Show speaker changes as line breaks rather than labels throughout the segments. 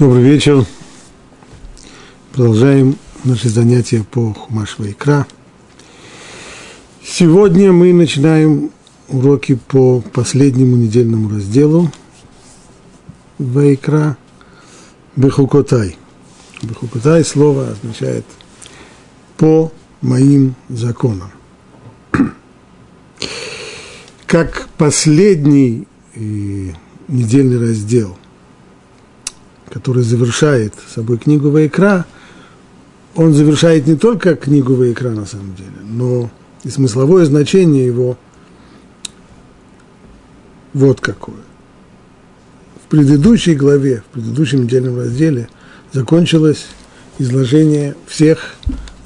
Добрый вечер. Продолжаем наши занятия по Хумаш Икра. Сегодня мы начинаем уроки по последнему недельному разделу Вайкра Бехукотай. Бехукотай слово означает по моим законам. Как последний э, недельный раздел который завершает собой книгу Вайкра, он завершает не только книгу Вайкра на самом деле, но и смысловое значение его вот какое. В предыдущей главе, в предыдущем недельном разделе закончилось изложение всех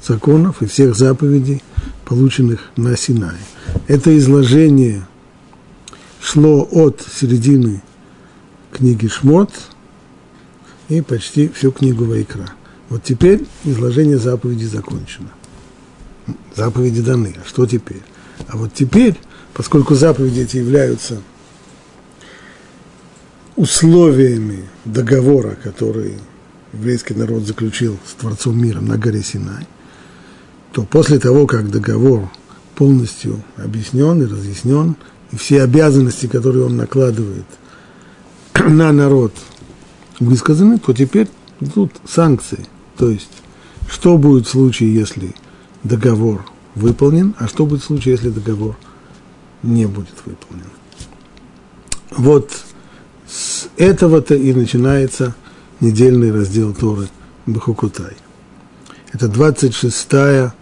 законов и всех заповедей, полученных на Синае. Это изложение шло от середины книги Шмот – и почти всю книгу Вайкра. Вот теперь изложение заповеди закончено. Заповеди даны. А что теперь? А вот теперь, поскольку заповеди эти являются условиями договора, который еврейский народ заключил с Творцом мира на горе Синай, то после того, как договор полностью объяснен и разъяснен, и все обязанности, которые он накладывает на народ высказаны, то теперь тут санкции. То есть, что будет в случае, если договор выполнен, а что будет в случае, если договор не будет выполнен. Вот с этого-то и начинается недельный раздел Торы Бахукутай. Это 26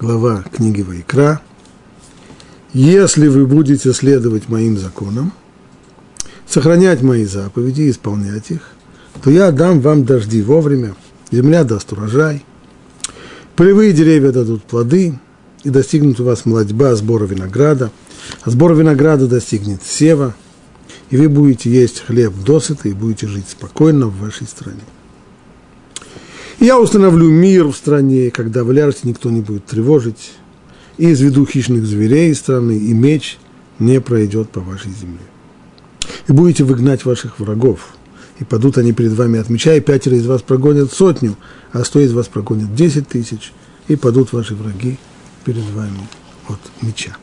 глава книги Вайкра. Если вы будете следовать моим законам, сохранять мои заповеди исполнять их, то я дам вам дожди вовремя, земля даст урожай, полевые деревья дадут плоды, и достигнут у вас молодьба сбора винограда, а сбор винограда достигнет сева, и вы будете есть хлеб досыта и будете жить спокойно в вашей стране. я установлю мир в стране, когда в Лярсе никто не будет тревожить, и изведу хищных зверей из страны, и меч не пройдет по вашей земле. И будете выгнать ваших врагов – и падут они перед вами от меча, и пятеро из вас прогонят сотню, а сто из вас прогонят десять тысяч, и падут ваши враги перед вами от меча.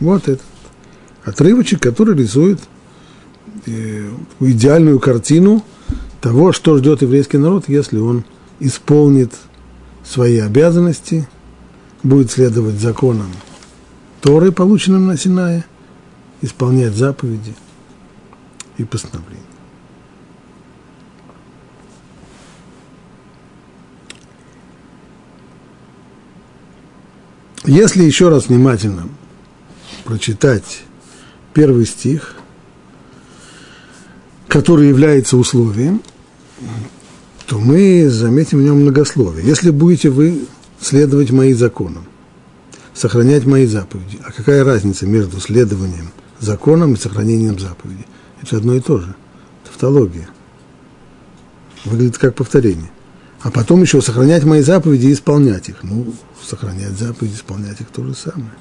Вот этот отрывочек, который рисует э, идеальную картину того, что ждет еврейский народ, если он исполнит свои обязанности, будет следовать законам Торы, полученным на Синае, исполнять заповеди и постановления. Если еще раз внимательно прочитать первый стих, который является условием, то мы заметим в нем многословие. Если будете вы следовать моим законам, сохранять мои заповеди, а какая разница между следованием законам и сохранением заповедей? Это одно и то же. Тавтология. Выглядит как повторение – а потом еще сохранять мои заповеди и исполнять их. Ну, сохранять заповеди, исполнять их то же самое.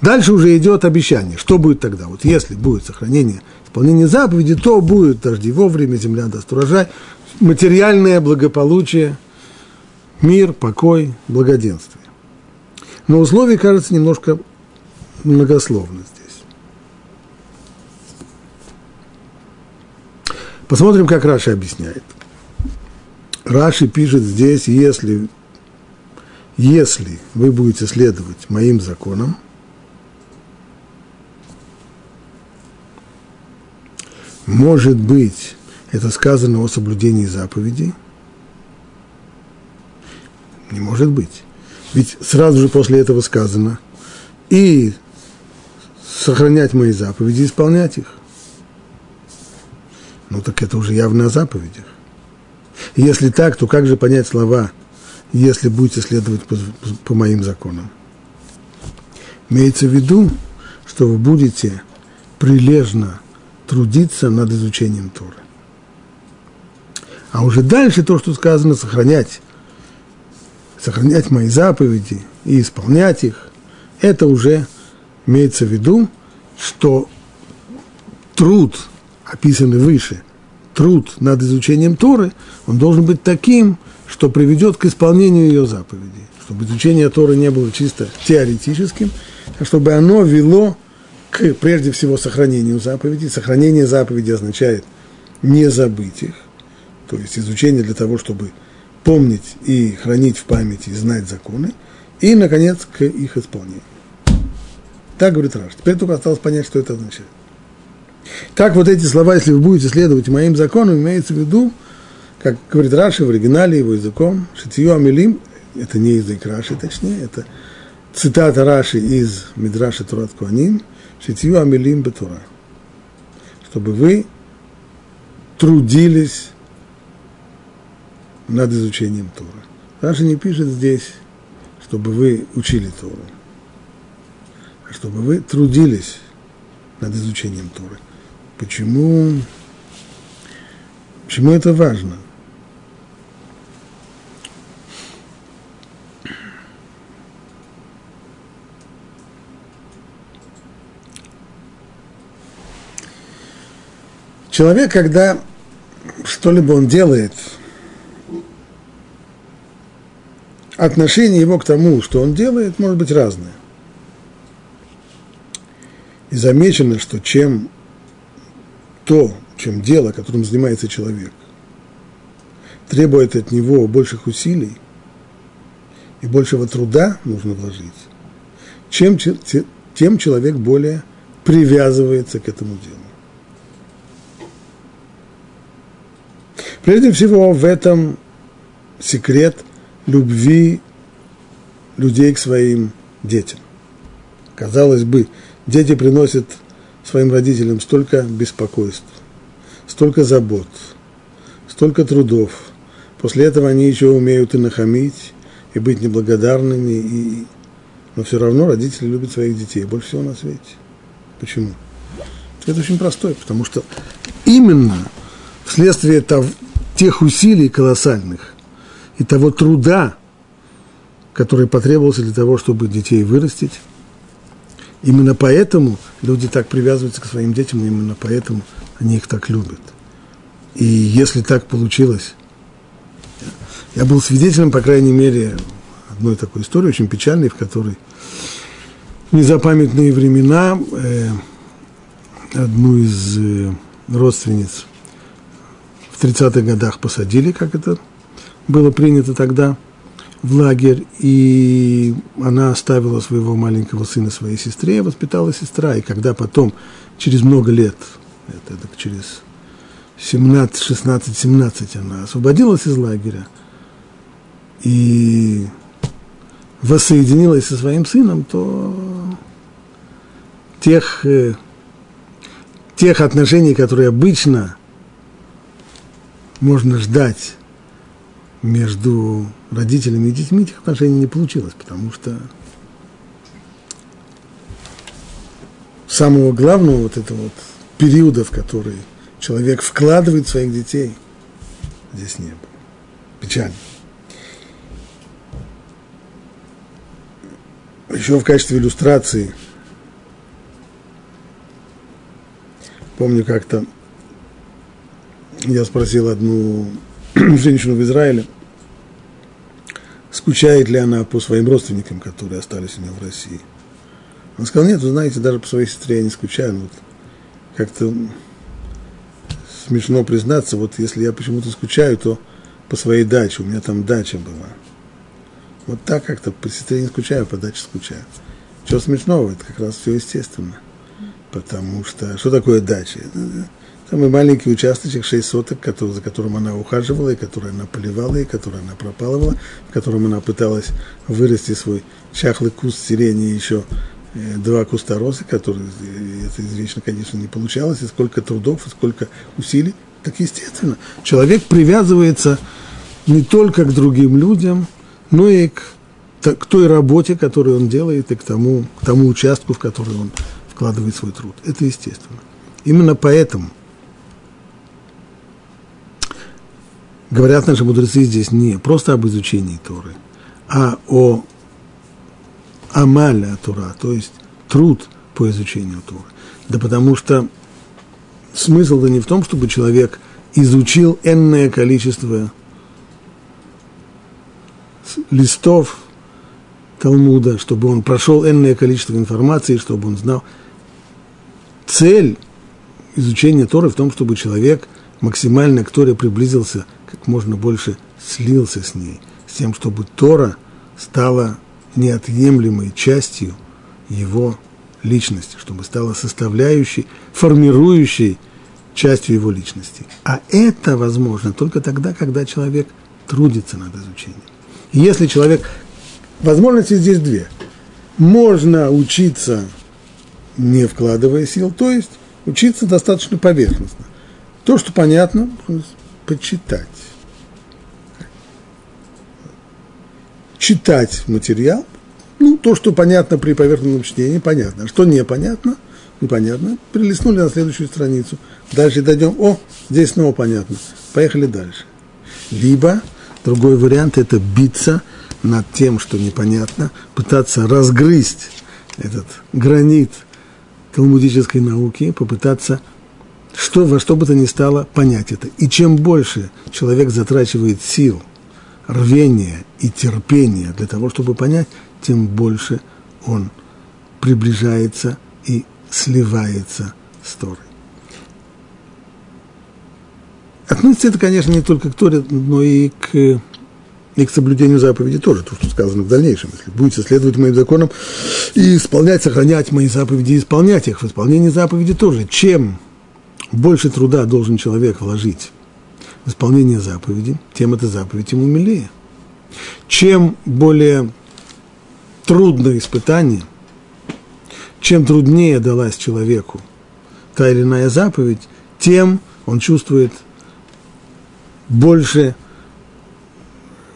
Дальше уже идет обещание. Что будет тогда? Вот если будет сохранение, исполнение заповеди, то будет дожди вовремя, земля даст урожай, материальное благополучие, мир, покой, благоденствие. Но условие кажется немножко многословно здесь. Посмотрим, как Раша объясняет – Раши пишет здесь, если, если вы будете следовать моим законам, может быть, это сказано о соблюдении заповедей? Не может быть. Ведь сразу же после этого сказано и сохранять мои заповеди, исполнять их. Ну так это уже явно о заповедях. Если так, то как же понять слова, если будете следовать по, по моим законам? Имеется в виду, что вы будете прилежно трудиться над изучением Торы. А уже дальше то, что сказано, сохранять, сохранять мои заповеди и исполнять их, это уже имеется в виду, что труд, описанный выше, труд над изучением Торы, он должен быть таким, что приведет к исполнению ее заповедей. Чтобы изучение Торы не было чисто теоретическим, а чтобы оно вело к, прежде всего, сохранению заповедей. Сохранение заповедей означает не забыть их, то есть изучение для того, чтобы помнить и хранить в памяти, и знать законы, и, наконец, к их исполнению. Так говорит Раш. Теперь только осталось понять, что это означает. Так вот эти слова, если вы будете следовать моим законам, имеется в виду, как говорит Раши в оригинале его языком, Шитью Амилим, это не язык Раши, точнее, это цитата Раши из Мидраши Турат Куаним, Шитью Амилим Бетура, чтобы вы трудились над изучением Торы. Раши не пишет здесь, чтобы вы учили Тору, а чтобы вы трудились над изучением Торы. Почему, почему это важно? Человек, когда что-либо он делает, отношение его к тому, что он делает, может быть разное. И замечено, что чем то, чем дело, которым занимается человек, требует от него больших усилий и большего труда нужно вложить, чем, тем человек более привязывается к этому делу. Прежде всего, в этом секрет любви людей к своим детям. Казалось бы, дети приносят своим родителям столько беспокойств, столько забот, столько трудов. После этого они еще умеют и нахамить, и быть неблагодарными, и... но все равно родители любят своих детей больше всего на свете. Почему? Это очень простое, потому что именно вследствие того, тех усилий колоссальных и того труда, который потребовался для того, чтобы детей вырастить, Именно поэтому люди так привязываются к своим детям, именно поэтому они их так любят. И если так получилось, я был свидетелем, по крайней мере, одной такой истории, очень печальной, в которой в незапамятные времена э, одну из э, родственниц в 30-х годах посадили, как это было принято тогда – в лагерь, и она оставила своего маленького сына своей сестре, воспитала сестра, и когда потом, через много лет, это, это через 17, 16, 17 она освободилась из лагеря и воссоединилась со своим сыном, то тех, э, тех отношений, которые обычно можно ждать между родителями и детьми этих отношений не получилось, потому что самого главного вот этого вот периода, в который человек вкладывает своих детей, здесь не было. Печально. Еще в качестве иллюстрации помню как-то я спросил одну женщину в Израиле, скучает ли она по своим родственникам, которые остались у нее в России. Он сказал, нет, вы знаете, даже по своей сестре я не скучаю. Вот как-то смешно признаться, вот если я почему-то скучаю, то по своей даче, у меня там дача была. Вот так как-то по сестре не скучаю, по даче скучаю. Чего смешного, это как раз все естественно. Потому что, что такое дача? Самый маленький участочек, 6 соток, который, за которым она ухаживала, и который она поливала, и который она пропалывала, в котором она пыталась вырасти свой чахлый куст сирени и еще э, два куста росы, которые, э, это извечно, конечно, не получалось, и сколько трудов, и сколько усилий. Так естественно, человек привязывается не только к другим людям, но и к, к той работе, которую он делает, и к тому, к тому участку, в который он вкладывает свой труд. Это естественно. Именно поэтому – говорят наши мудрецы здесь не просто об изучении Торы, а о амале Тора, то есть труд по изучению Торы. Да потому что смысл-то не в том, чтобы человек изучил энное количество листов Талмуда, чтобы он прошел энное количество информации, чтобы он знал. Цель изучения Торы в том, чтобы человек максимально к Торе приблизился, как можно больше слился с ней, с тем, чтобы Тора стала неотъемлемой частью его личности, чтобы стала составляющей, формирующей частью его личности. А это возможно только тогда, когда человек трудится над изучением. И если человек... Возможности здесь две. Можно учиться, не вкладывая сил, то есть учиться достаточно поверхностно. То, что понятно, почитать. Читать материал, ну, то, что понятно при поверхностном чтении, понятно. Что непонятно, непонятно, перелистнули на следующую страницу. Дальше дойдем, о, здесь снова понятно. Поехали дальше. Либо другой вариант – это биться над тем, что непонятно, пытаться разгрызть этот гранит талмудической науки, попытаться что, во что бы то ни стало понять это. И чем больше человек затрачивает сил, рвения и терпения для того, чтобы понять, тем больше он приближается и сливается с Торой. Относится это, конечно, не только к Торе, но и к, и к соблюдению заповеди тоже, то, что сказано в дальнейшем. Если будете следовать моим законам и исполнять, сохранять мои заповеди исполнять их, в исполнении заповеди тоже. Чем больше труда должен человек вложить исполнение заповеди, тем эта заповедь ему милее. Чем более трудное испытание, чем труднее далась человеку та или иная заповедь, тем он чувствует больше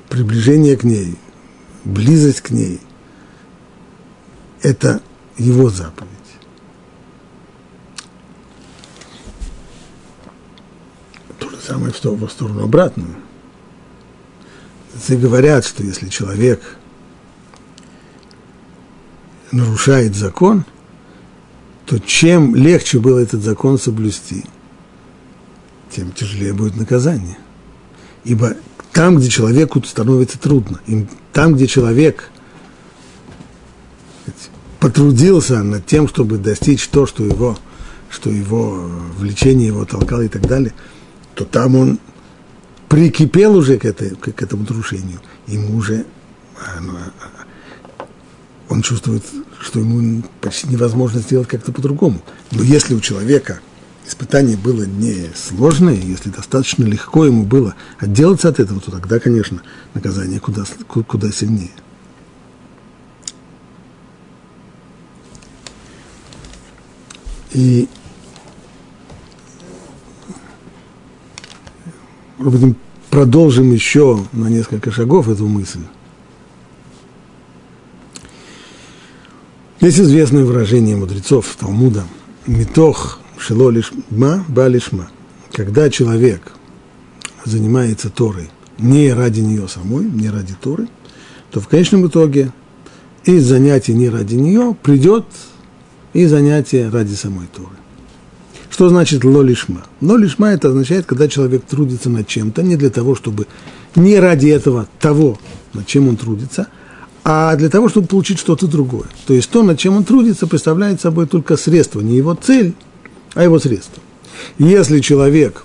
приближения к ней, близость к ней. Это его заповедь. То же самое сторону, в сторону обратную. И говорят, что если человек нарушает закон, то чем легче было этот закон соблюсти, тем тяжелее будет наказание. Ибо там, где человеку становится трудно, там, где человек потрудился над тем, чтобы достичь то, что его, что его влечение его толкало и так далее, то там он прикипел уже к, этой, к этому нарушению. Ему уже он чувствует, что ему почти невозможно сделать как-то по-другому. Но если у человека – испытание было не сложное, если достаточно легко ему было отделаться от этого, то тогда, конечно, наказание куда, куда сильнее. И мы продолжим еще на несколько шагов эту мысль. Есть известное выражение мудрецов Талмуда «Митох шело лишма, ба лишма. Когда человек занимается Торой не ради нее самой, не ради Торы, то в конечном итоге и занятие не ради нее придет и занятие ради самой Торы. Что значит лолишма? Лолишма это означает, когда человек трудится над чем-то не для того, чтобы не ради этого того, над чем он трудится, а для того, чтобы получить что-то другое. То есть то, над чем он трудится, представляет собой только средство, не его цель, а его средства. Если человек,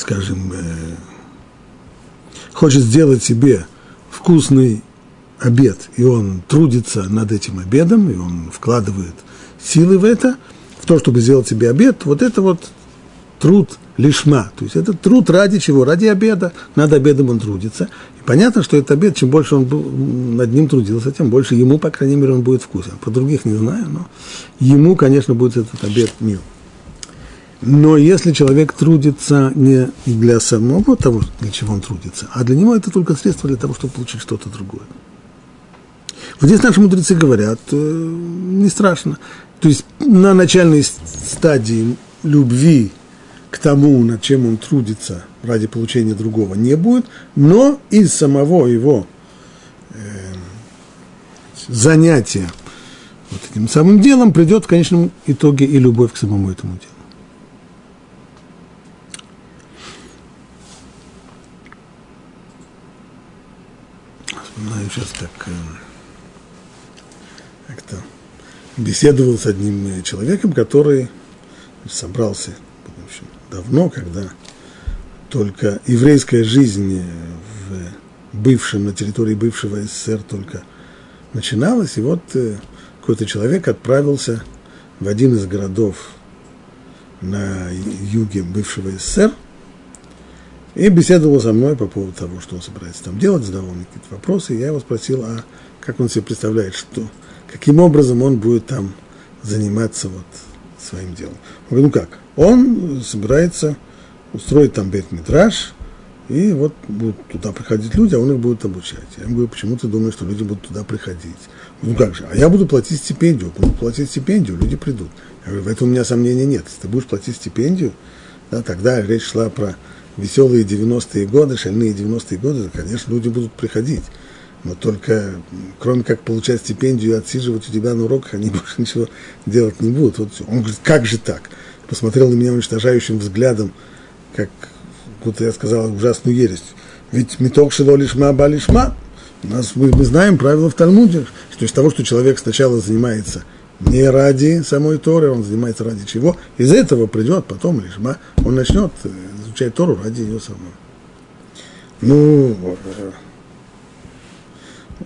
скажем, э, хочет сделать себе вкусный обед, и он трудится над этим обедом, и он вкладывает силы в это, в то, чтобы сделать себе обед, вот это вот труд лишма. То есть это труд ради чего? Ради обеда. Над обедом он трудится. И понятно, что этот обед, чем больше он над ним трудился, тем больше ему, по крайней мере, он будет вкусен. По других не знаю, но ему, конечно, будет этот обед мил. Но если человек трудится не для самого того, для чего он трудится, а для него это только средство для того, чтобы получить что-то другое. Вот здесь наши мудрецы говорят, э, не страшно. То есть на начальной стадии любви к тому, над чем он трудится ради получения другого, не будет, но из самого его э, занятия вот этим самым делом придет в конечном итоге и любовь к самому этому делу. Вспоминаю сейчас так... Э, эм, беседовал с одним э, человеком, который собрался в общем, давно, когда только еврейская жизнь в бывшем, на территории бывшего СССР только начиналась, и вот э, какой-то человек отправился в один из городов на юге бывшего СССР и беседовал со мной по поводу того, что он собирается там делать, задавал мне какие-то вопросы, я его спросил, а как он себе представляет, что, каким образом он будет там заниматься вот своим делом. Он говорит, ну как, он собирается устроить там бет-митраж, и вот будут туда приходить люди, а он их будет обучать. Я ему говорю, почему ты думаешь, что люди будут туда приходить? Ну как же, а я буду платить стипендию, буду платить стипендию, люди придут. Я говорю, в этом у меня сомнений нет. Если ты будешь платить стипендию, да, тогда речь шла про веселые 90-е годы, шальные 90-е годы, конечно, люди будут приходить. Но только, кроме как получать стипендию и отсиживать у тебя на уроках, они больше ничего делать не будут. Вот Он говорит, как же так? Посмотрел на меня уничтожающим взглядом, как будто я сказал ужасную ересь. Ведь меток шило лишма ба лишма. У нас, мы, мы знаем правила в Талмуде, что из того, что человек сначала занимается не ради самой Торы, он занимается ради чего, из этого придет потом лишма, он начнет изучать Тору ради ее самой. Ну,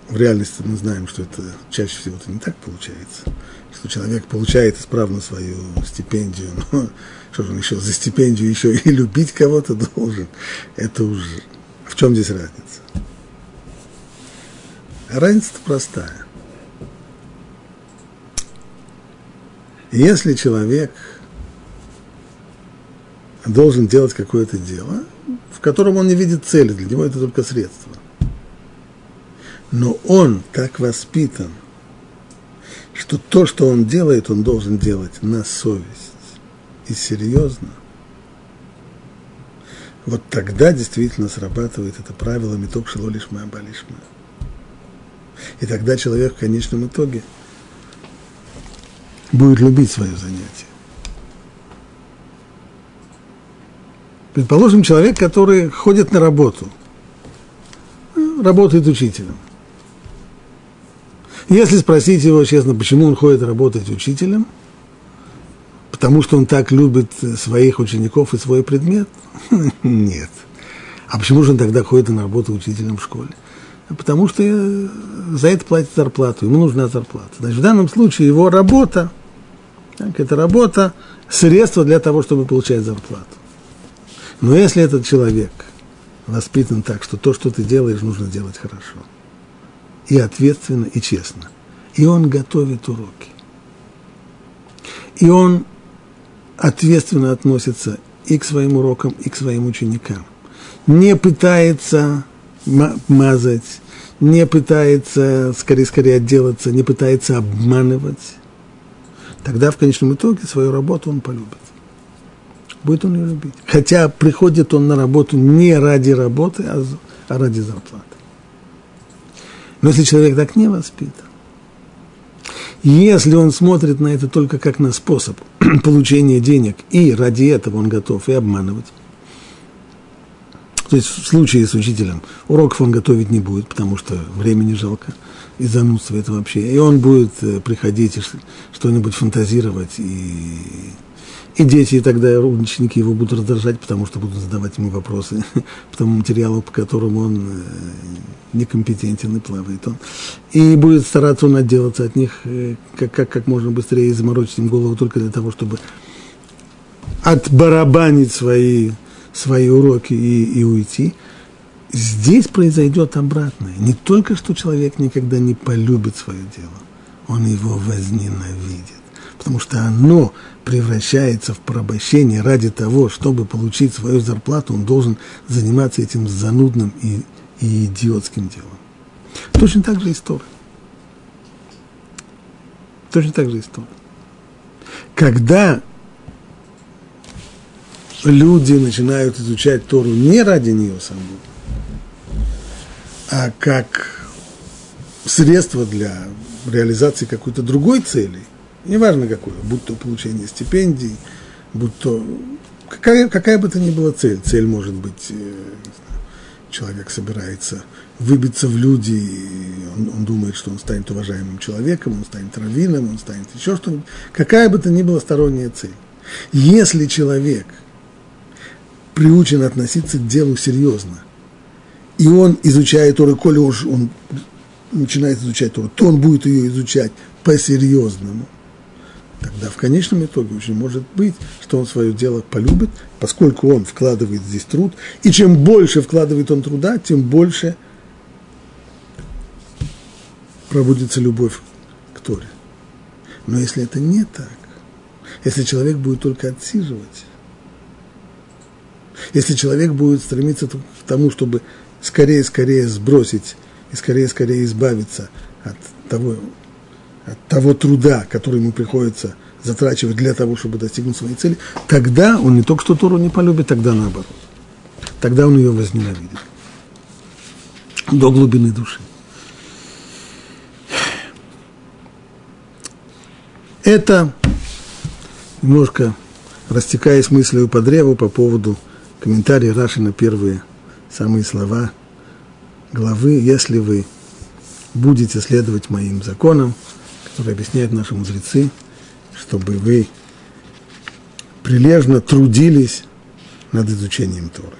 в реальности мы знаем, что это чаще всего это не так получается, что человек получает исправно свою стипендию, но что же он еще за стипендию еще и любить кого-то должен, это уже, в чем здесь разница? разница простая. Если человек должен делать какое-то дело, в котором он не видит цели, для него это только средство – но он так воспитан, что то, что он делает, он должен делать на совесть и серьезно. Вот тогда действительно срабатывает это правило «Меток шело лишма балишма». И тогда человек в конечном итоге будет любить свое занятие. Предположим, человек, который ходит на работу, работает учителем. Если спросить его честно, почему он ходит работать учителем, потому что он так любит своих учеников и свой предмет, нет. А почему же он тогда ходит на работу учителем в школе? Потому что за это платит зарплату, ему нужна зарплата. Значит, в данном случае его работа, так, это работа, средство для того, чтобы получать зарплату. Но если этот человек воспитан так, что то, что ты делаешь, нужно делать хорошо – и ответственно, и честно. И он готовит уроки. И он ответственно относится и к своим урокам, и к своим ученикам. Не пытается мазать, не пытается скорее-скорее отделаться, не пытается обманывать. Тогда в конечном итоге свою работу он полюбит. Будет он ее любить. Хотя приходит он на работу не ради работы, а, а ради зарплаты. Но если человек так не воспитан, если он смотрит на это только как на способ получения денег, и ради этого он готов и обманывать, то есть в случае с учителем уроков он готовить не будет, потому что времени жалко, и занудство это вообще. И он будет э, приходить и что-нибудь фантазировать и и дети, тогда ученики его будут раздражать, потому что будут задавать ему вопросы по тому материалу, по которому он э, некомпетентен и плавает он. И будет стараться он отделаться от них э, как, как, как можно быстрее и заморочить им голову только для того, чтобы отбарабанить свои, свои уроки и, и уйти. Здесь произойдет обратное. Не только что человек никогда не полюбит свое дело, он его возненавидит потому что оно превращается в порабощение ради того, чтобы получить свою зарплату, он должен заниматься этим занудным и, и идиотским делом. Точно так же история. Точно так же история. Когда люди начинают изучать Тору не ради нее самой, а как средство для реализации какой-то другой цели – неважно какую, будь то получение стипендий, будь то какая, какая бы то ни была цель. Цель может быть э, человек собирается выбиться в люди, он, он думает, что он станет уважаемым человеком, он станет раввином, он станет еще что-нибудь. Какая бы то ни была сторонняя цель. Если человек приучен относиться к делу серьезно, и он изучает Тору, коли уж он начинает изучать Тору, то он будет ее изучать по-серьезному, тогда в конечном итоге очень может быть, что он свое дело полюбит, поскольку он вкладывает здесь труд, и чем больше вкладывает он труда, тем больше пробудится любовь к Торе. Но если это не так, если человек будет только отсиживать, если человек будет стремиться к тому, чтобы скорее-скорее сбросить и скорее-скорее избавиться от того, от того труда, который ему приходится затрачивать для того, чтобы достигнуть своей цели, тогда он не только что Тору не полюбит, тогда наоборот. Тогда он ее возненавидит. До глубины души. Это немножко растекаясь мыслью по древу по поводу комментария Раши на первые самые слова главы, если вы будете следовать моим законам, которые объясняют наши мудрецы, чтобы вы прилежно трудились над изучением Торы.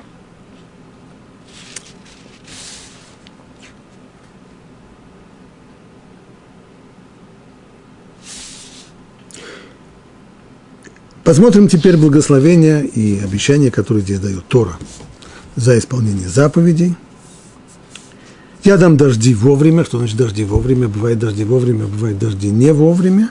Посмотрим теперь благословения и обещания, которые здесь дает Тора за исполнение заповедей. Я дам дожди вовремя. Что значит дожди вовремя? Бывает дожди вовремя, бывает дожди не вовремя.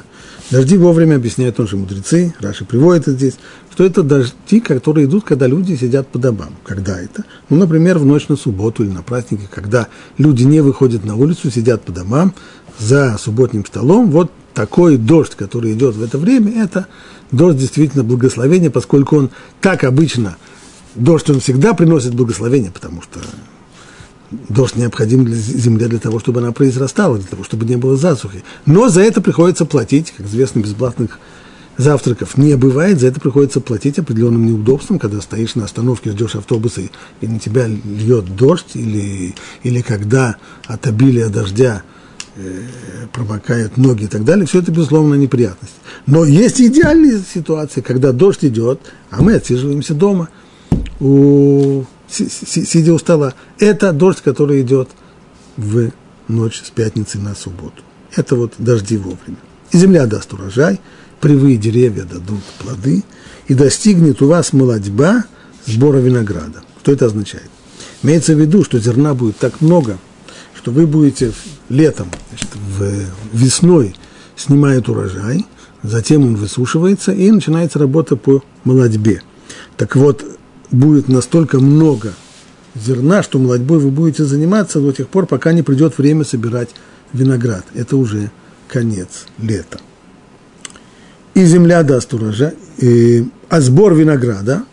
Дожди вовремя объясняют тоже мудрецы, Раши приводит здесь, что это дожди, которые идут, когда люди сидят по домам. Когда это? Ну, например, в ночь на субботу или на праздники, когда люди не выходят на улицу, сидят по домам за субботним столом. Вот такой дождь, который идет в это время, это дождь действительно благословение, поскольку он так обычно, дождь он всегда приносит благословение, потому что дождь необходим для земле для того, чтобы она произрастала, для того, чтобы не было засухи. Но за это приходится платить, как известно, бесплатных завтраков не бывает, за это приходится платить определенным неудобством, когда стоишь на остановке, ждешь автобуса, и на тебя льет дождь, или, или когда от обилия дождя э, промокают ноги и так далее, все это, безусловно, неприятность. Но есть идеальные ситуации, когда дождь идет, а мы отсиживаемся дома, у, сидя у стола. Это дождь, который идет в ночь с пятницы на субботу. Это вот дожди вовремя. И земля даст урожай, привые деревья дадут плоды, и достигнет у вас молодьба сбора винограда. Что это означает? Имеется в виду, что зерна будет так много, что вы будете летом, значит, в, весной снимает урожай, затем он высушивается, и начинается работа по молодьбе. Так вот, будет настолько много зерна, что молодьбой вы будете заниматься до тех пор, пока не придет время собирать виноград. Это уже конец лета. И земля даст урожай, а сбор винограда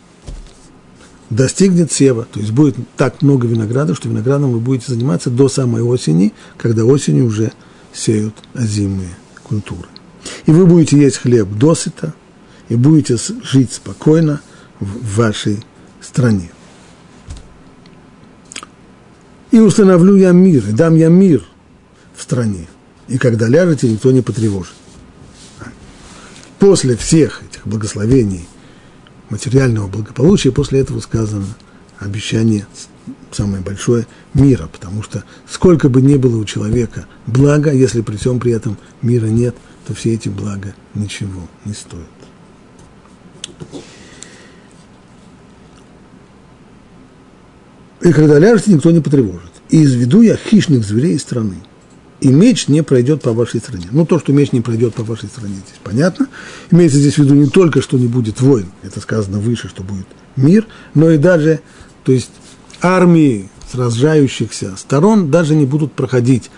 достигнет сева. То есть будет так много винограда, что виноградом вы будете заниматься до самой осени, когда осенью уже сеют озимые культуры. И вы будете есть хлеб досыта, и будете жить спокойно в вашей стране. И установлю я мир, и дам я мир в стране. И когда ляжете, никто не потревожит. После всех этих благословений, материального благополучия, после этого сказано обещание самое большое мира, потому что сколько бы ни было у человека блага, если при всем при этом мира нет, то все эти блага ничего не стоят. И когда ляжете, никто не потревожит. И изведу я хищных зверей из страны. И меч не пройдет по вашей стране. Ну, то, что меч не пройдет по вашей стране, здесь понятно. Имеется здесь в виду не только, что не будет войн, это сказано выше, что будет мир, но и даже, то есть армии сражающихся сторон даже не будут проходить.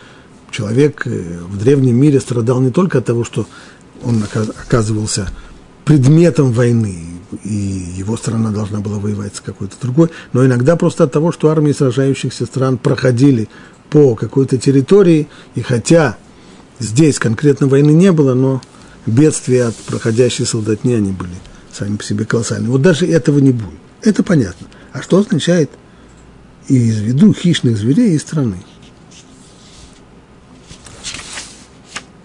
Человек э, в древнем мире страдал не только от того, что он оказывался предметом войны, и его страна должна была воевать с какой-то другой, но иногда просто от того, что армии сражающихся стран проходили по какой-то территории, и хотя здесь конкретно войны не было, но бедствия от проходящей солдатни, они были сами по себе колоссальные. Вот даже этого не будет. Это понятно. А что означает и из виду хищных зверей и страны.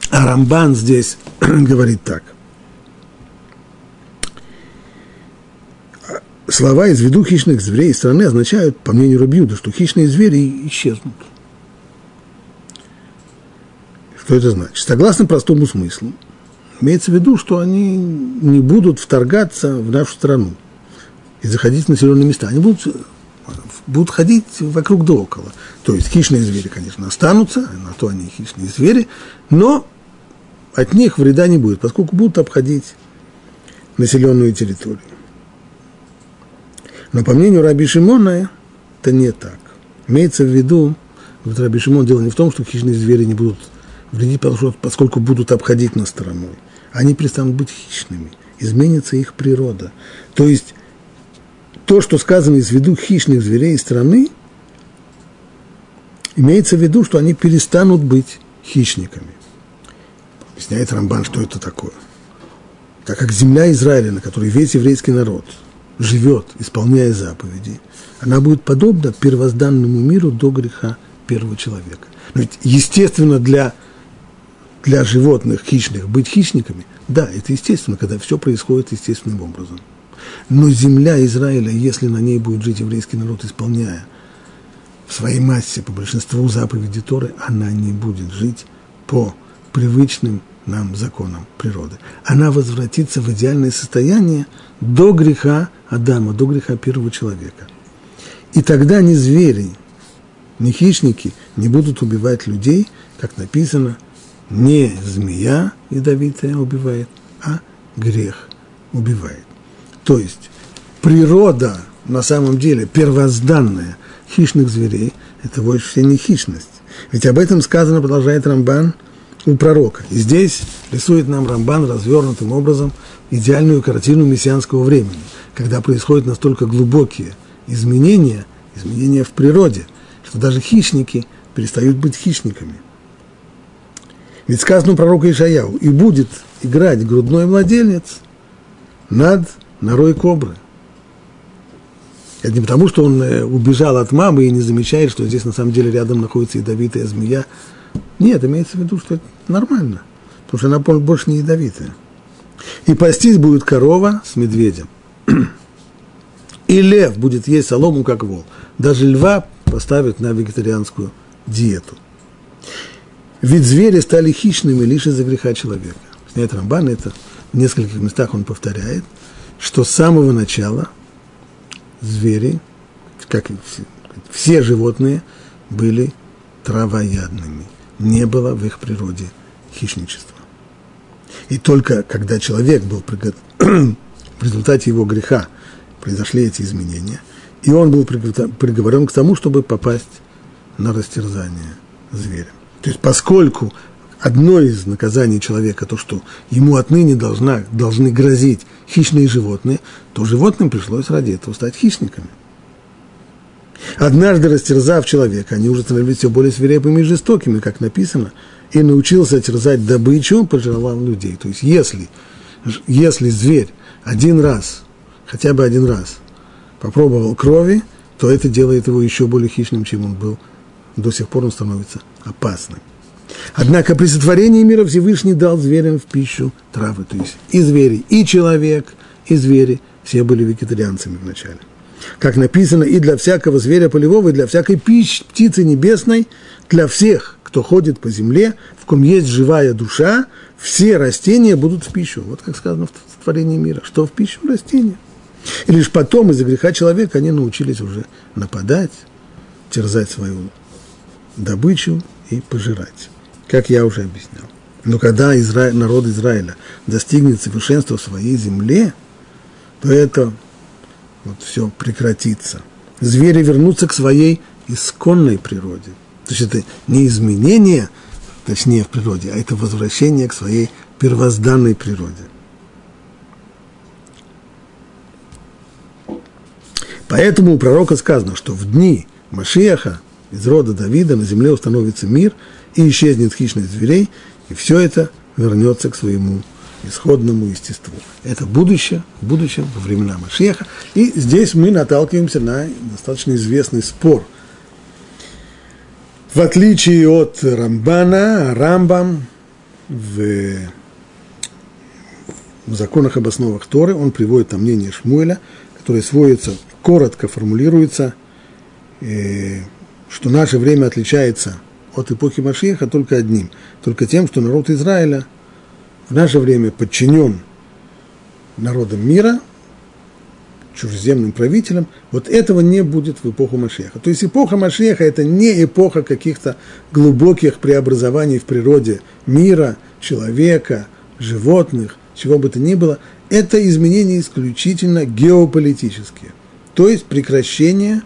А Рамбан здесь говорит так. Слова из виду хищных зверей страны означают, по мнению Рубиуда, что хищные звери исчезнут. Что это значит? Согласно простому смыслу, имеется в виду, что они не будут вторгаться в нашу страну и заходить в населенные места. Они будут, будут ходить вокруг да около. То есть хищные звери, конечно, останутся, на то они хищные звери, но от них вреда не будет, поскольку будут обходить населенную территорию. Но по мнению Раби Шимона, это не так. Имеется в виду, вот Раби Шимон, дело не в том, что хищные звери не будут вредить, поскольку будут обходить нас стороной. Они перестанут быть хищными, изменится их природа. То есть то, что сказано из виду хищных зверей страны, имеется в виду, что они перестанут быть хищниками. Объясняет Рамбан, что это такое. Так как земля Израиля, на которой весь еврейский народ живет, исполняя заповеди, она будет подобна первозданному миру до греха первого человека. Ведь, естественно, для, для животных хищных быть хищниками, да, это естественно, когда все происходит естественным образом. Но земля Израиля, если на ней будет жить еврейский народ, исполняя в своей массе по большинству заповеди Торы, она не будет жить по привычным нам законам природы. Она возвратится в идеальное состояние до греха Адама, до греха первого человека. И тогда ни звери, ни хищники не будут убивать людей, как написано, не змея ядовитая убивает, а грех убивает. То есть природа на самом деле первозданная хищных зверей – это вовсе не хищность. Ведь об этом сказано, продолжает Рамбан – у пророка. И здесь рисует нам Рамбан развернутым образом идеальную картину мессианского времени, когда происходят настолько глубокие изменения, изменения в природе, что даже хищники перестают быть хищниками. Ведь сказано у пророка Ишаяу, и будет играть грудной младенец над норой кобры. Это не потому, что он э, убежал от мамы и не замечает, что здесь на самом деле рядом находится ядовитая змея, нет, имеется в виду, что это нормально, потому что она больше не ядовитая. И пастись будет корова с медведем. И лев будет есть солому, как вол. Даже льва поставят на вегетарианскую диету. Ведь звери стали хищными лишь из-за греха человека. Сняет Рамбан это в нескольких местах он повторяет, что с самого начала звери, как и все, все животные, были травоядными не было в их природе хищничества. И только когда человек был в результате его греха произошли эти изменения, и он был приговорен к тому, чтобы попасть на растерзание зверя. То есть поскольку одно из наказаний человека, то, что ему отныне должна, должны грозить хищные животные, то животным пришлось ради этого стать хищниками. Однажды растерзав человека, они уже становились все более свирепыми и жестокими, как написано, и научился терзать добычу, пожелал людей. То есть если, если зверь один раз, хотя бы один раз, попробовал крови, то это делает его еще более хищным, чем он был. До сих пор он становится опасным. Однако при сотворении мира Всевышний дал зверям в пищу травы. То есть и звери, и человек, и звери все были вегетарианцами вначале как написано, и для всякого зверя полевого, и для всякой пищи, птицы небесной, для всех, кто ходит по земле, в ком есть живая душа, все растения будут в пищу. Вот как сказано в творении мира, что в пищу растения. И лишь потом из-за греха человека они научились уже нападать, терзать свою добычу и пожирать, как я уже объяснял. Но когда Изра... народ Израиля достигнет совершенства в своей земле, то это вот все прекратится. Звери вернутся к своей исконной природе. То есть это не изменение, точнее в природе, а это возвращение к своей первозданной природе. Поэтому у пророка сказано, что в дни Машиаха из рода Давида на земле установится мир и исчезнет хищных зверей, и все это вернется к своему исходному естеству. Это будущее, будущее во времена Машеха. И здесь мы наталкиваемся на достаточно известный спор. В отличие от Рамбана, Рамбам в, в законах об основах Торы, он приводит там мнение Шмуэля, которое сводится, коротко формулируется, э, что наше время отличается от эпохи Машеха только одним, только тем, что народ Израиля – в наше время подчинен народам мира, чужеземным правителям, вот этого не будет в эпоху Машеха. То есть эпоха Машеха – это не эпоха каких-то глубоких преобразований в природе мира, человека, животных, чего бы то ни было. Это изменения исключительно геополитические. То есть прекращение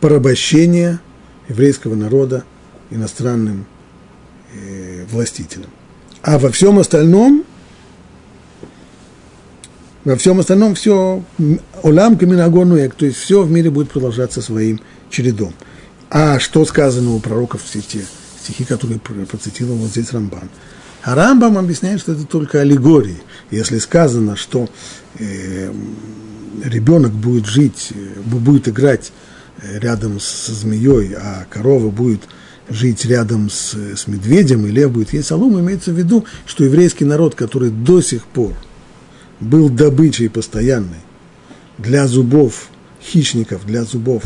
порабощения еврейского народа иностранным э, властителям. А во всем остальном, во всем остальном все олам каминагонуэк, то есть все в мире будет продолжаться своим чередом. А что сказано у пророков, все те стихи, которые процитировал вот здесь Рамбан. А Рамбам объясняет, что это только аллегории. Если сказано, что э, ребенок будет жить, э, будет играть э, рядом с змеей, а корова будет жить рядом с, с медведем, и лев будет есть солому, имеется в виду, что еврейский народ, который до сих пор был добычей постоянной для зубов хищников, для зубов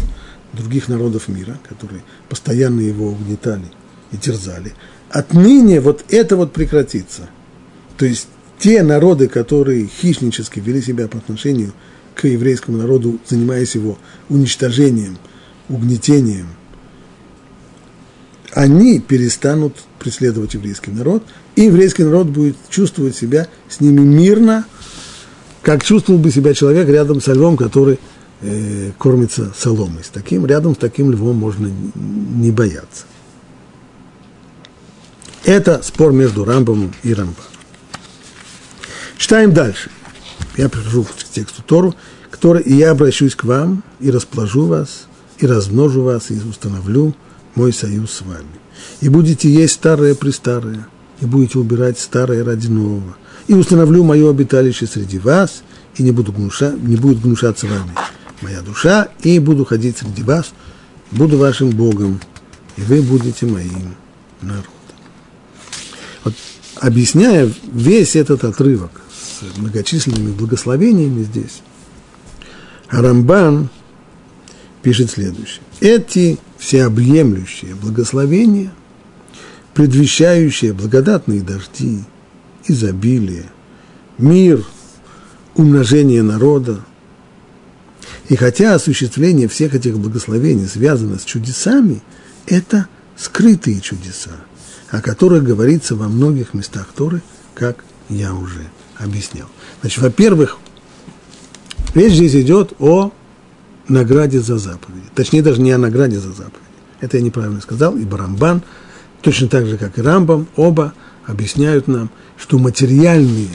других народов мира, которые постоянно его угнетали и терзали, отныне вот это вот прекратится. То есть те народы, которые хищнически вели себя по отношению к еврейскому народу, занимаясь его уничтожением, угнетением, они перестанут преследовать еврейский народ, и еврейский народ будет чувствовать себя с ними мирно, как чувствовал бы себя человек рядом со львом, который э, кормится соломой. С таким, рядом с таким львом можно не бояться. Это спор между Рамбом и Рамбаном. Читаем дальше. Я прихожу к тексту Тору, который «И я обращусь к вам, и расположу вас, и размножу вас, и установлю мой союз с вами. И будете есть старое при старое, и будете убирать старое ради нового. И установлю мое обиталище среди вас, и не, буду гнуша, не будет гнушаться вами моя душа, и буду ходить среди вас, буду вашим Богом, и вы будете моим народом. Вот, объясняя весь этот отрывок с многочисленными благословениями здесь, Арамбан пишет следующее. Эти всеобъемлющее благословение, предвещающее благодатные дожди, изобилие, мир, умножение народа. И хотя осуществление всех этих благословений связано с чудесами, это скрытые чудеса, о которых говорится во многих местах Торы, как я уже объяснял. Значит, во-первых, речь здесь идет о награде за заповеди. Точнее, даже не о награде за заповеди. Это я неправильно сказал, и Барамбан, точно так же, как и Рамбам, оба объясняют нам, что материальные,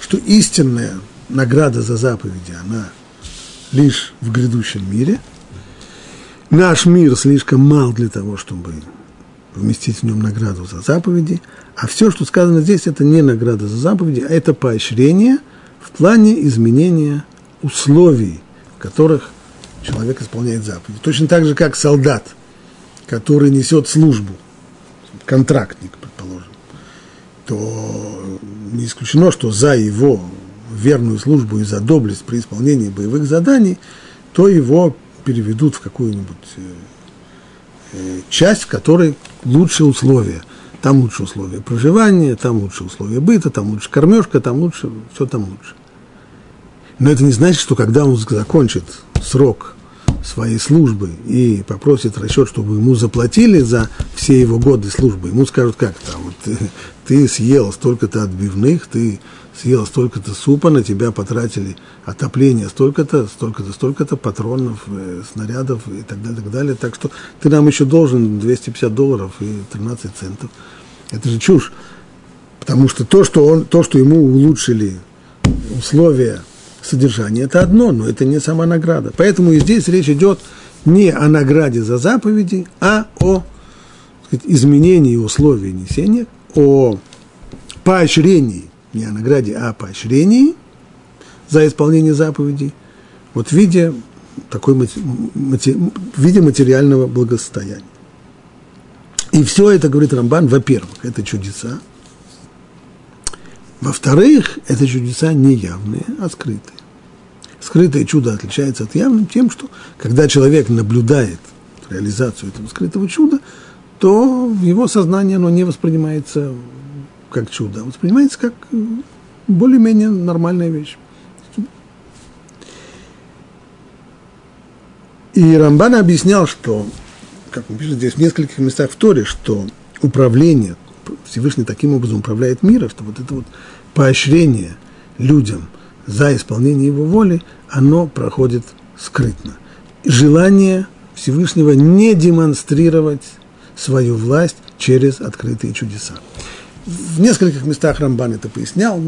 что истинная награда за заповеди, она лишь в грядущем мире. Наш мир слишком мал для того, чтобы вместить в нем награду за заповеди, а все, что сказано здесь, это не награда за заповеди, а это поощрение в плане изменения условий, в которых человек исполняет заповеди. Точно так же, как солдат, который несет службу, контрактник, предположим, то не исключено, что за его верную службу и за доблесть при исполнении боевых заданий, то его переведут в какую-нибудь э, э, часть, в которой лучшие условия. Там лучше условия проживания, там лучше условия быта, там лучше кормежка, там лучше, все там лучше. Но это не значит, что когда он закончит срок своей службы и попросит расчет, чтобы ему заплатили за все его годы службы, ему скажут, как там, вот ты, ты съел столько-то отбивных, ты съел столько-то супа, на тебя потратили отопление столько-то, столько-то, столько-то патронов, э, снарядов и так далее, так далее. Так что ты нам еще должен 250 долларов и 13 центов. Это же чушь. Потому что то, что, он, то, что ему улучшили условия содержание это одно, но это не сама награда. Поэтому и здесь речь идет не о награде за заповеди, а о сказать, изменении условий несения, о поощрении не о награде, а о поощрении за исполнение заповедей, вот в виде такой в виде материального благосостояния. И все это, говорит Рамбан, во-первых, это чудеса. Во-вторых, это чудеса не явные, а скрытые. Скрытое чудо отличается от явным тем, что когда человек наблюдает реализацию этого скрытого чуда, то в его сознании оно не воспринимается как чудо, а воспринимается как более-менее нормальная вещь. И Рамбан объяснял, что, как он пишет здесь в нескольких местах в Торе, что управление, Всевышний таким образом управляет миром, что вот это вот поощрение людям за исполнение его воли, оно проходит скрытно. Желание Всевышнего не демонстрировать свою власть через открытые чудеса. В нескольких местах Рамбан это пояснял.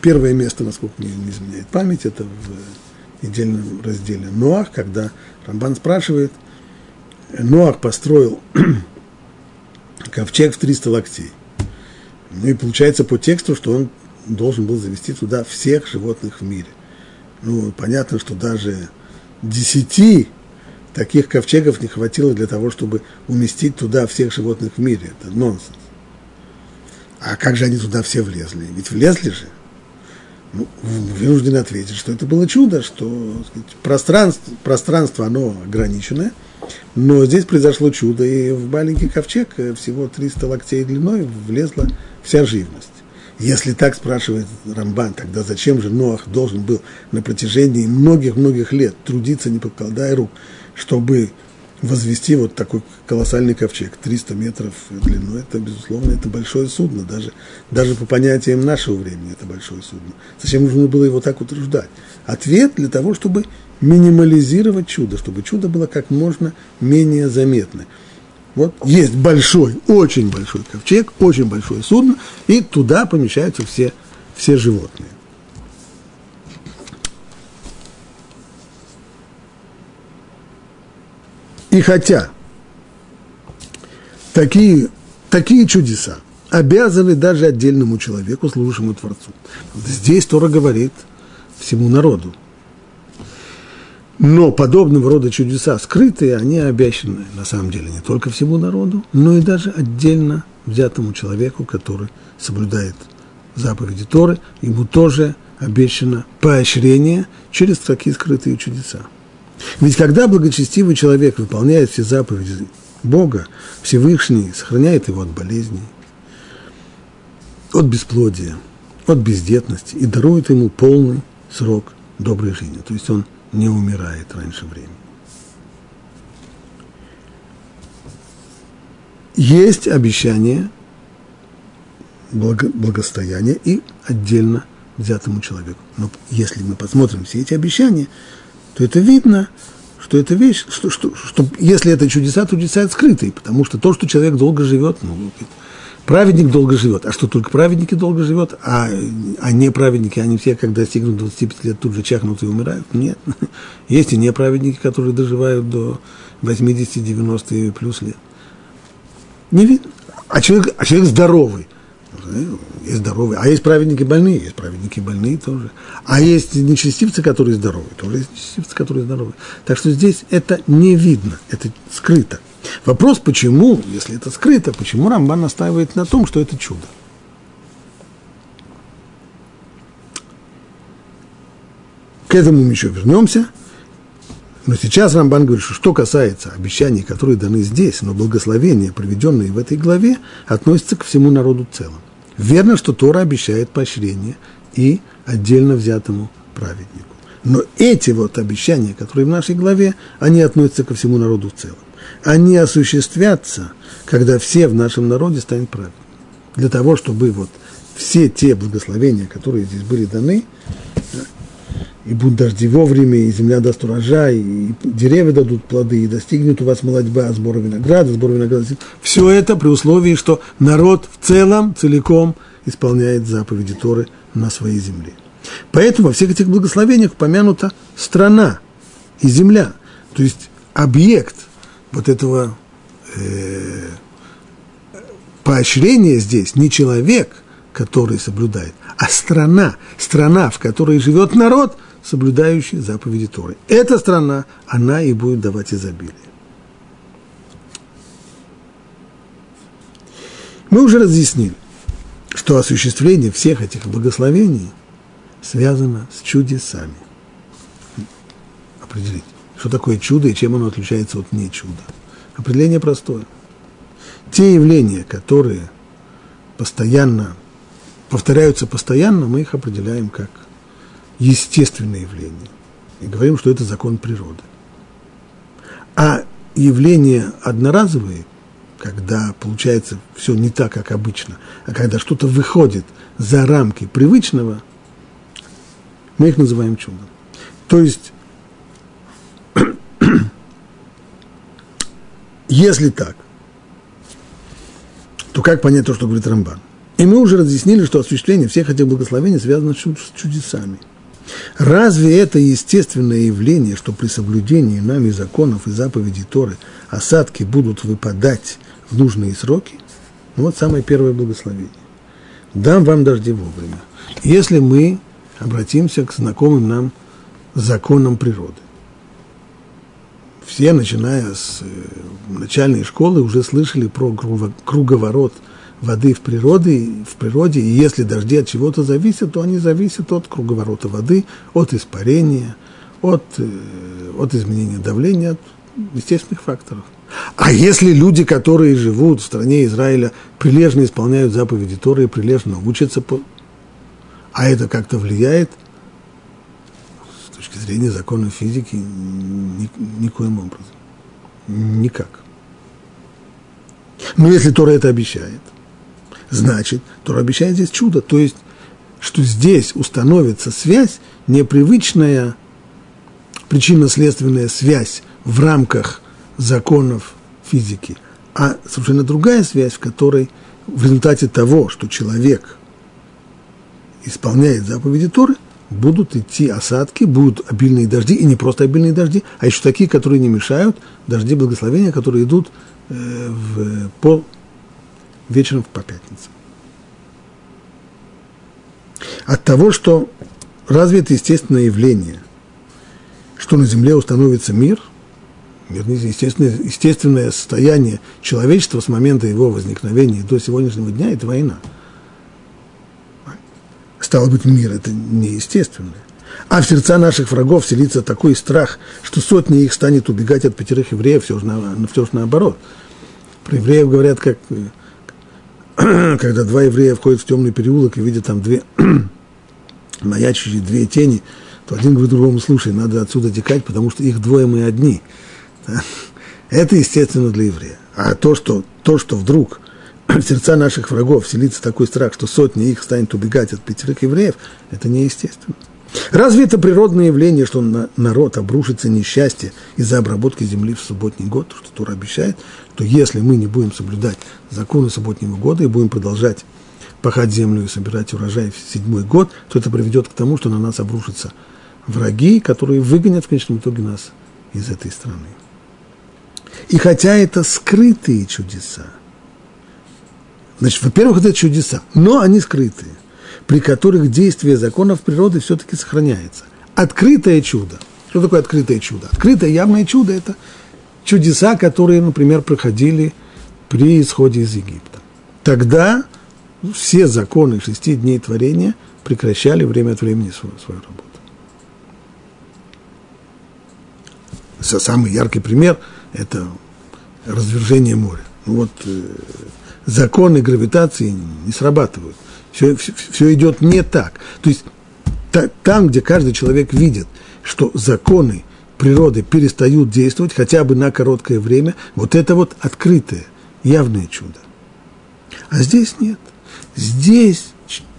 Первое место, насколько мне не изменяет память, это в недельном разделе Ноах, когда Рамбан спрашивает, Ноах построил ковчег в 300 локтей. Ну и получается по тексту, что он должен был завести туда всех животных в мире. Ну, понятно, что даже десяти таких ковчегов не хватило для того, чтобы уместить туда всех животных в мире. Это нонсенс. А как же они туда все влезли? Ведь влезли же. Ну, вынуждены ответить, что это было чудо, что сказать, пространство, пространство оно ограниченное, но здесь произошло чудо, и в маленький ковчег э, всего 300 локтей длиной влезла вся живность. Если так спрашивает Рамбан, тогда зачем же Ноах должен был на протяжении многих-многих лет трудиться, не покладая рук, чтобы возвести вот такой колоссальный ковчег, 300 метров длину, это, безусловно, это большое судно, даже, даже по понятиям нашего времени это большое судно. Зачем нужно было его так утруждать? Ответ для того, чтобы минимализировать чудо, чтобы чудо было как можно менее заметно. Вот есть большой, очень большой ковчег, очень большое судно, и туда помещаются все, все животные. И хотя такие, такие чудеса обязаны даже отдельному человеку, служащему Творцу. Здесь Тора говорит всему народу. Но подобного рода чудеса скрытые, они обещаны на самом деле не только всему народу, но и даже отдельно взятому человеку, который соблюдает заповеди Торы, ему тоже обещано поощрение через такие скрытые чудеса. Ведь когда благочестивый человек выполняет все заповеди Бога, Всевышний сохраняет его от болезней, от бесплодия, от бездетности и дарует ему полный срок доброй жизни. То есть он не умирает раньше времени. Есть обещание благо, благостояния и отдельно взятому человеку. Но если мы посмотрим все эти обещания, то это видно, что это вещь, что, что, что если это чудеса, то чудеса скрытые, потому что то, что человек долго живет, ну, праведник долго живет, а что только праведники долго живет, а, а не праведники, они все, когда достигнут 25 лет, тут же чахнут и умирают. Нет. Есть и неправедники, которые доживают до 80-90 и плюс лет. Не видно. А человек, а человек здоровый – есть здоровые, а есть праведники больные, есть праведники больные тоже. А есть нечестивцы, которые здоровы, тоже есть нечестивцы, которые здоровы. Так что здесь это не видно, это скрыто. Вопрос, почему, если это скрыто, почему Рамбан настаивает на том, что это чудо? К этому мы еще вернемся. Но сейчас Рамбан говорит, что что касается обещаний, которые даны здесь, но благословения, проведенные в этой главе, относятся к всему народу целом. Верно, что Тора обещает поощрение и отдельно взятому праведнику. Но эти вот обещания, которые в нашей главе, они относятся ко всему народу в целом. Они осуществятся, когда все в нашем народе станут праведными. Для того, чтобы вот все те благословения, которые здесь были даны, и будут дожди вовремя, и земля даст урожай, и деревья дадут плоды, и достигнет у вас молодьба, сбора винограда, сбор винограда. Все это при условии, что народ в целом, целиком исполняет заповеди Торы на своей земле. Поэтому во всех этих благословениях упомянута страна и земля, то есть объект вот этого э, поощрения здесь не человек, который соблюдает, а страна, страна, в которой живет народ, соблюдающий заповеди Торы. Эта страна, она и будет давать изобилие. Мы уже разъяснили, что осуществление всех этих благословений связано с чудесами. Определить, что такое чудо и чем оно отличается от не чуда. Определение простое. Те явления, которые постоянно повторяются постоянно, мы их определяем как естественные явления. И говорим, что это закон природы. А явления одноразовые – когда получается все не так, как обычно, а когда что-то выходит за рамки привычного, мы их называем чудом. То есть, если так, то как понять то, что говорит Рамбан? И мы уже разъяснили, что осуществление всех этих благословений связано с чудесами. Разве это естественное явление, что при соблюдении нами законов и заповедей Торы осадки будут выпадать в нужные сроки? Ну, вот самое первое благословение. Дам вам дожди вовремя. Если мы обратимся к знакомым нам законам природы. Все, начиная с э, начальной школы, уже слышали про круговорот воды в природе, в природе, и если дожди от чего-то зависят, то они зависят от круговорота воды, от испарения, от, э, от изменения давления, от естественных факторов. А если люди, которые живут в стране Израиля, прилежно исполняют заповеди Торы и прилежно учатся, а это как-то влияет точки зрения закона физики ни, никоим образом. Никак. Но если Тора это обещает, значит, Тора обещает здесь чудо, то есть, что здесь установится связь, непривычная причинно-следственная связь в рамках законов физики, а совершенно другая связь, в которой в результате того, что человек исполняет заповеди Торы, будут идти осадки, будут обильные дожди, и не просто обильные дожди, а еще такие, которые не мешают, дожди благословения, которые идут э, в, по вечером по пятницам. От того, что разве это естественное явление, что на земле установится мир – естественное, естественное состояние человечества с момента его возникновения до сегодняшнего дня – это война. Стало быть, мир – это неестественное. А в сердца наших врагов селится такой страх, что сотни их станет убегать от пятерых евреев, все же, на, все же наоборот. Про евреев говорят, как когда два еврея входят в темный переулок и видят там две маячащие две тени, то один говорит другому, слушай, надо отсюда текать, потому что их двое, мы одни. Это естественно для еврея. А то, что, то, что вдруг в сердца наших врагов селится такой страх, что сотни их станет убегать от пятерых евреев, это неестественно. Разве это природное явление, что на народ обрушится несчастье из-за обработки земли в субботний год, что Тура обещает, то если мы не будем соблюдать законы субботнего года и будем продолжать пахать землю и собирать урожай в седьмой год, то это приведет к тому, что на нас обрушатся враги, которые выгонят в конечном итоге нас из этой страны. И хотя это скрытые чудеса, значит, во-первых, это чудеса, но они скрытые, при которых действие законов природы все-таки сохраняется. Открытое чудо. Что такое открытое чудо? Открытое явное чудо – это чудеса, которые, например, проходили при исходе из Египта. Тогда все законы шести дней творения прекращали время от времени свою, свою работу. Самый яркий пример – это развержение моря. Ну вот э, законы гравитации не срабатывают. Все, все, все идет не так. То есть та, там, где каждый человек видит, что законы природы перестают действовать хотя бы на короткое время, вот это вот открытое, явное чудо. А здесь нет. Здесь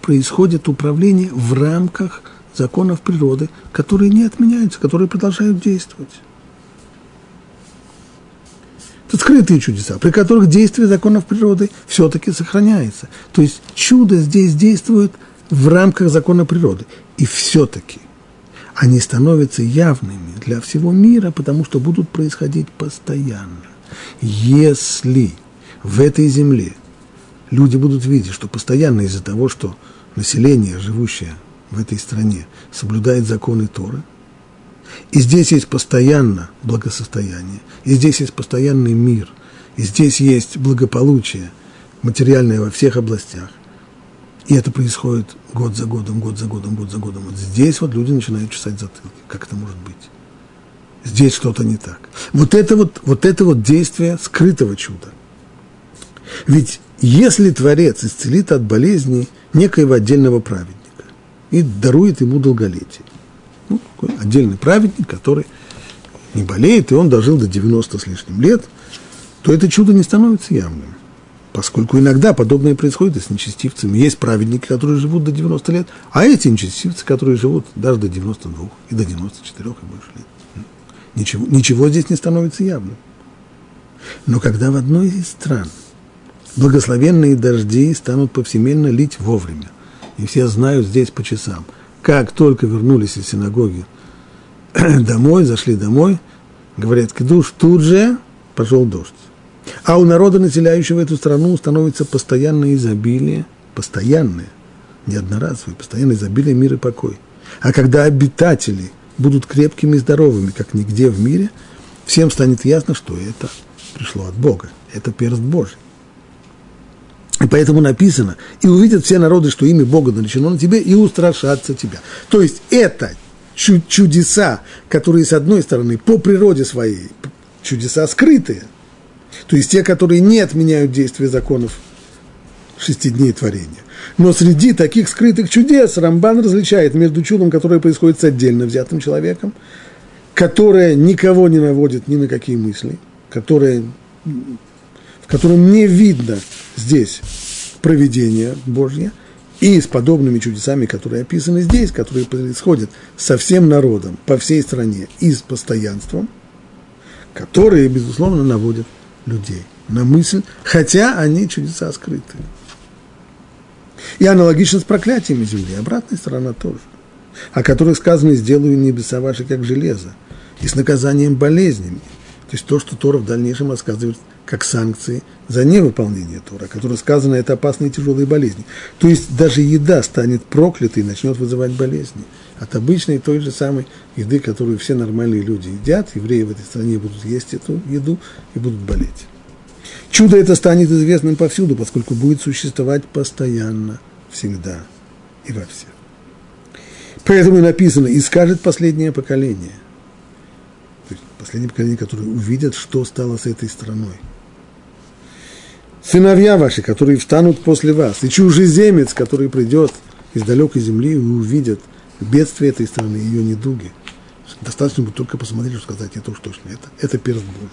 происходит управление в рамках законов природы, которые не отменяются, которые продолжают действовать. Это скрытые чудеса, при которых действие законов природы все-таки сохраняется. То есть чудо здесь действует в рамках закона природы. И все-таки они становятся явными для всего мира, потому что будут происходить постоянно. Если в этой земле люди будут видеть, что постоянно из-за того, что население, живущее в этой стране, соблюдает законы Торы, и здесь есть постоянно благосостояние, и здесь есть постоянный мир, и здесь есть благополучие материальное во всех областях. И это происходит год за годом, год за годом, год за годом. Вот здесь вот люди начинают чесать затылки. Как это может быть? Здесь что-то не так. Вот это вот, вот это вот действие скрытого чуда. Ведь если Творец исцелит от болезни некоего отдельного праведника и дарует ему долголетие, ну, такой отдельный праведник, который не болеет, и он дожил до 90 с лишним лет, то это чудо не становится явным. Поскольку иногда подобное происходит и с нечестивцами. Есть праведники, которые живут до 90 лет, а эти нечестивцы, которые живут даже до 92 и до 94 и больше лет. Ничего, ничего здесь не становится явным. Но когда в одной из стран благословенные дожди станут повсеменно лить вовремя, и все знают здесь по часам, как только вернулись из синагоги домой, зашли домой, говорят, кидуш, тут же пошел дождь. А у народа, населяющего эту страну, становится постоянное изобилие, постоянное, не одноразовое, постоянное изобилие мира и покой. А когда обитатели будут крепкими и здоровыми, как нигде в мире, всем станет ясно, что это пришло от Бога, это перст Божий. И поэтому написано, и увидят все народы, что имя Бога наречено на тебе, и устрашатся тебя. То есть это чудеса, которые, с одной стороны, по природе своей, чудеса скрытые, то есть те, которые не отменяют действия законов шести дней творения. Но среди таких скрытых чудес Рамбан различает между чудом, которое происходит с отдельно взятым человеком, которое никого не наводит ни на какие мысли, которое, в котором не видно здесь проведение Божье, и с подобными чудесами, которые описаны здесь, которые происходят со всем народом по всей стране и с постоянством, которые, безусловно, наводят людей на мысль, хотя они чудеса скрытые. И аналогично с проклятиями земли, обратная сторона тоже, о которых сказано «сделаю небеса ваши, как железо», и с наказанием болезнями. То есть то, что Тора в дальнейшем рассказывает как санкции за невыполнение Тора, о котором сказано, это опасные тяжелые болезни. То есть даже еда станет проклятой и начнет вызывать болезни. От обычной той же самой еды, которую все нормальные люди едят, евреи в этой стране будут есть эту еду и будут болеть. Чудо это станет известным повсюду, поскольку будет существовать постоянно, всегда и во всех. Поэтому и написано, и скажет последнее поколение. То есть последнее поколение, которое увидят, что стало с этой страной. Сыновья ваши, которые встанут после вас, и чужеземец, который придет из далекой земли и увидят бедствие этой страны, ее недуги. Достаточно будет только посмотреть и сказать, это уж точно, это, это перст Божий.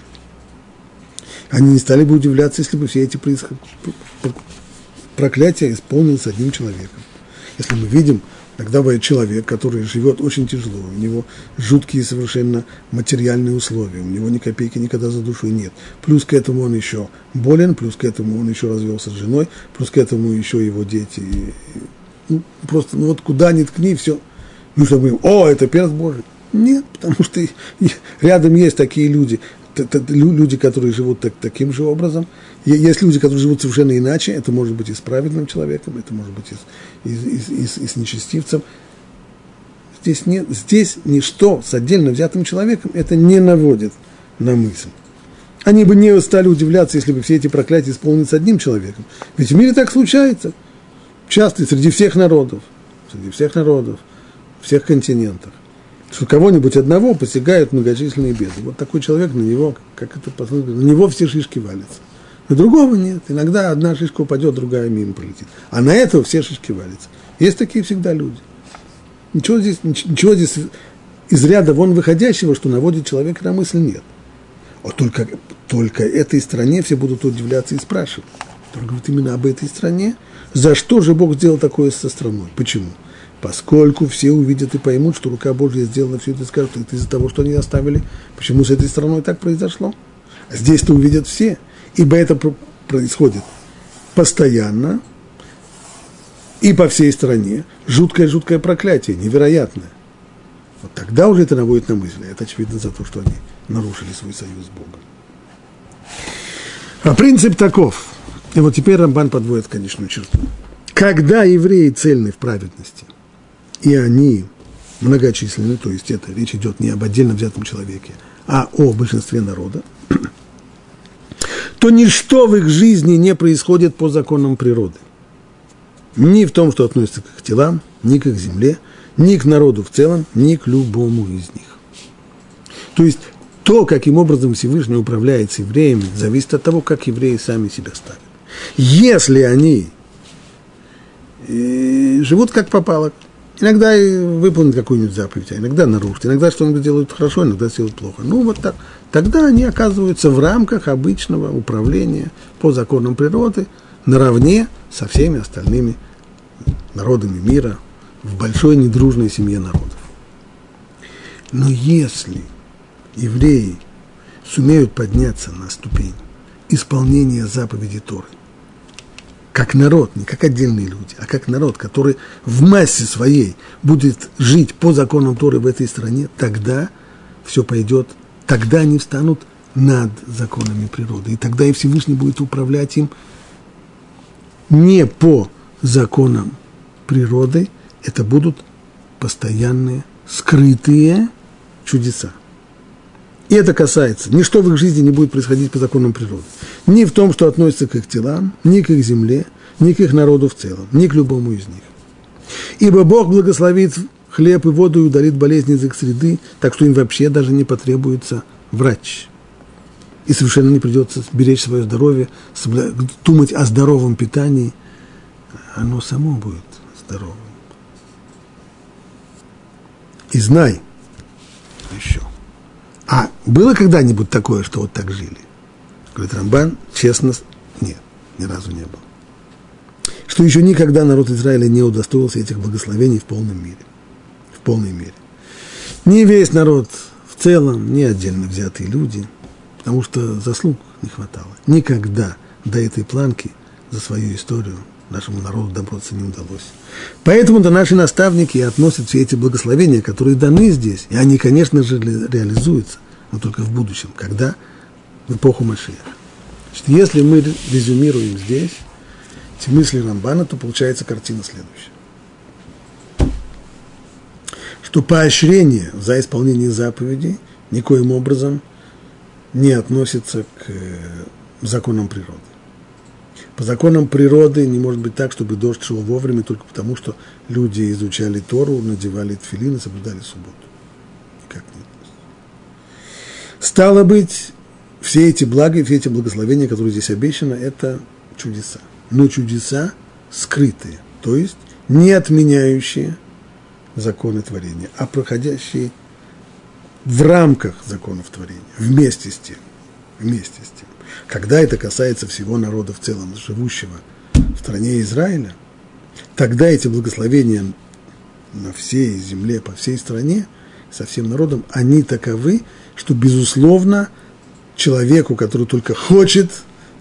Они не стали бы удивляться, если бы все эти проклятия исполнились одним человеком. Если мы видим, Тогда бывает человек, который живет очень тяжело, у него жуткие совершенно материальные условия, у него ни копейки никогда за душой нет. Плюс к этому он еще болен, плюс к этому он еще развелся с женой, плюс к этому еще его дети. Ну, просто, ну вот куда ни ткни, все. Ну, чтобы, о, это перст Божий. Нет, потому что рядом есть такие люди, люди, которые живут так, таким же образом. Есть люди, которые живут совершенно иначе. Это может быть и с праведным человеком, это может быть и с, и, и, и, и с нечестивцем. Здесь, нет, здесь ничто с отдельно взятым человеком это не наводит на мысль. Они бы не стали удивляться, если бы все эти проклятия исполнились одним человеком. Ведь в мире так случается. Часто среди всех народов. Среди всех народов, всех континентов что кого-нибудь одного посягают многочисленные беды. Вот такой человек на него, как это на него все шишки валятся. На другого нет. Иногда одна шишка упадет, другая мимо пролетит. А на этого все шишки валятся. Есть такие всегда люди. Ничего здесь, ничего здесь из ряда вон выходящего, что наводит человека на мысль, нет. А только, только этой стране все будут удивляться и спрашивать. Только вот именно об этой стране. За что же Бог сделал такое со страной? Почему? поскольку все увидят и поймут, что рука Божья сделала все это, скажут, это из-за того, что они оставили, почему с этой страной так произошло. А здесь-то увидят все, ибо это происходит постоянно и по всей стране. Жуткое-жуткое проклятие, невероятное. Вот тогда уже это наводит на мысль. Это очевидно за то, что они нарушили свой союз с Богом. А принцип таков. И вот теперь Рамбан подводит конечную черту. Когда евреи цельны в праведности, и они многочисленны, то есть это речь идет не об отдельно взятом человеке, а о большинстве народа, то ничто в их жизни не происходит по законам природы. Ни в том, что относится к их телам, ни к их земле, ни к народу в целом, ни к любому из них. То есть то, каким образом Всевышний управляет с евреями, зависит от того, как евреи сами себя ставят. Если они э, живут как попало, иногда выполнят какую-нибудь заповедь, а иногда нарушат, иногда что-нибудь делают хорошо, иногда делают плохо. Ну, вот так. Тогда они оказываются в рамках обычного управления по законам природы наравне со всеми остальными народами мира в большой недружной семье народов. Но если евреи сумеют подняться на ступень исполнения заповеди Торы, как народ, не как отдельные люди, а как народ, который в массе своей будет жить по законам Торы в этой стране, тогда все пойдет, тогда они встанут над законами природы. И тогда и Всевышний будет управлять им не по законам природы, это будут постоянные, скрытые чудеса. И это касается, ничто в их жизни не будет происходить по законам природы. Ни в том, что относится к их телам, ни к их земле, ни к их народу в целом, ни к любому из них. Ибо Бог благословит хлеб и воду и удалит болезни из их среды, так что им вообще даже не потребуется врач. И совершенно не придется беречь свое здоровье, думать о здоровом питании. Оно само будет здоровым. И знай еще – а было когда-нибудь такое, что вот так жили? Говорит Рамбан, честно, нет, ни разу не было. Что еще никогда народ Израиля не удостоился этих благословений в полном мире. В полной мере. Не весь народ в целом, не отдельно взятые люди, потому что заслуг не хватало. Никогда до этой планки за свою историю нашему народу добраться не удалось. Поэтому-то наши наставники относят все эти благословения, которые даны здесь, и они, конечно же, реализуются, но только в будущем, когда? В эпоху Машиях. Значит, если мы резюмируем здесь эти мысли Рамбана, то получается картина следующая. Что поощрение за исполнение заповедей никоим образом не относится к э, законам природы. По законам природы не может быть так, чтобы дождь шел вовремя только потому, что люди изучали Тору, надевали тфилин и соблюдали субботу. Никак нет. Стало быть, все эти блага и все эти благословения, которые здесь обещаны, это чудеса. Но чудеса скрытые, то есть не отменяющие законы творения, а проходящие в рамках законов творения, вместе с тем, вместе с тем. Когда это касается всего народа в целом, живущего в стране Израиля, тогда эти благословения на всей земле, по всей стране, со всем народом, они таковы, что, безусловно, человеку, который только хочет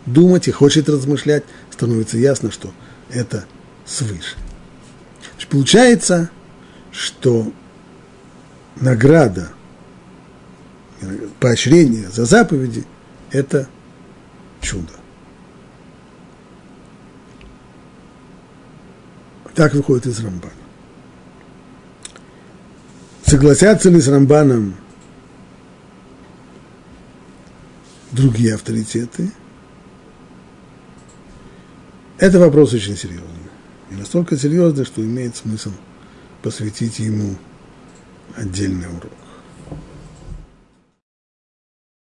думать и хочет размышлять, становится ясно, что это свыше. Значит, получается, что награда, поощрение за заповеди – это чудо. Так выходит из Рамбана. Согласятся ли с Рамбаном другие авторитеты? Это вопрос очень серьезный. И настолько серьезный, что имеет смысл посвятить ему отдельный урок.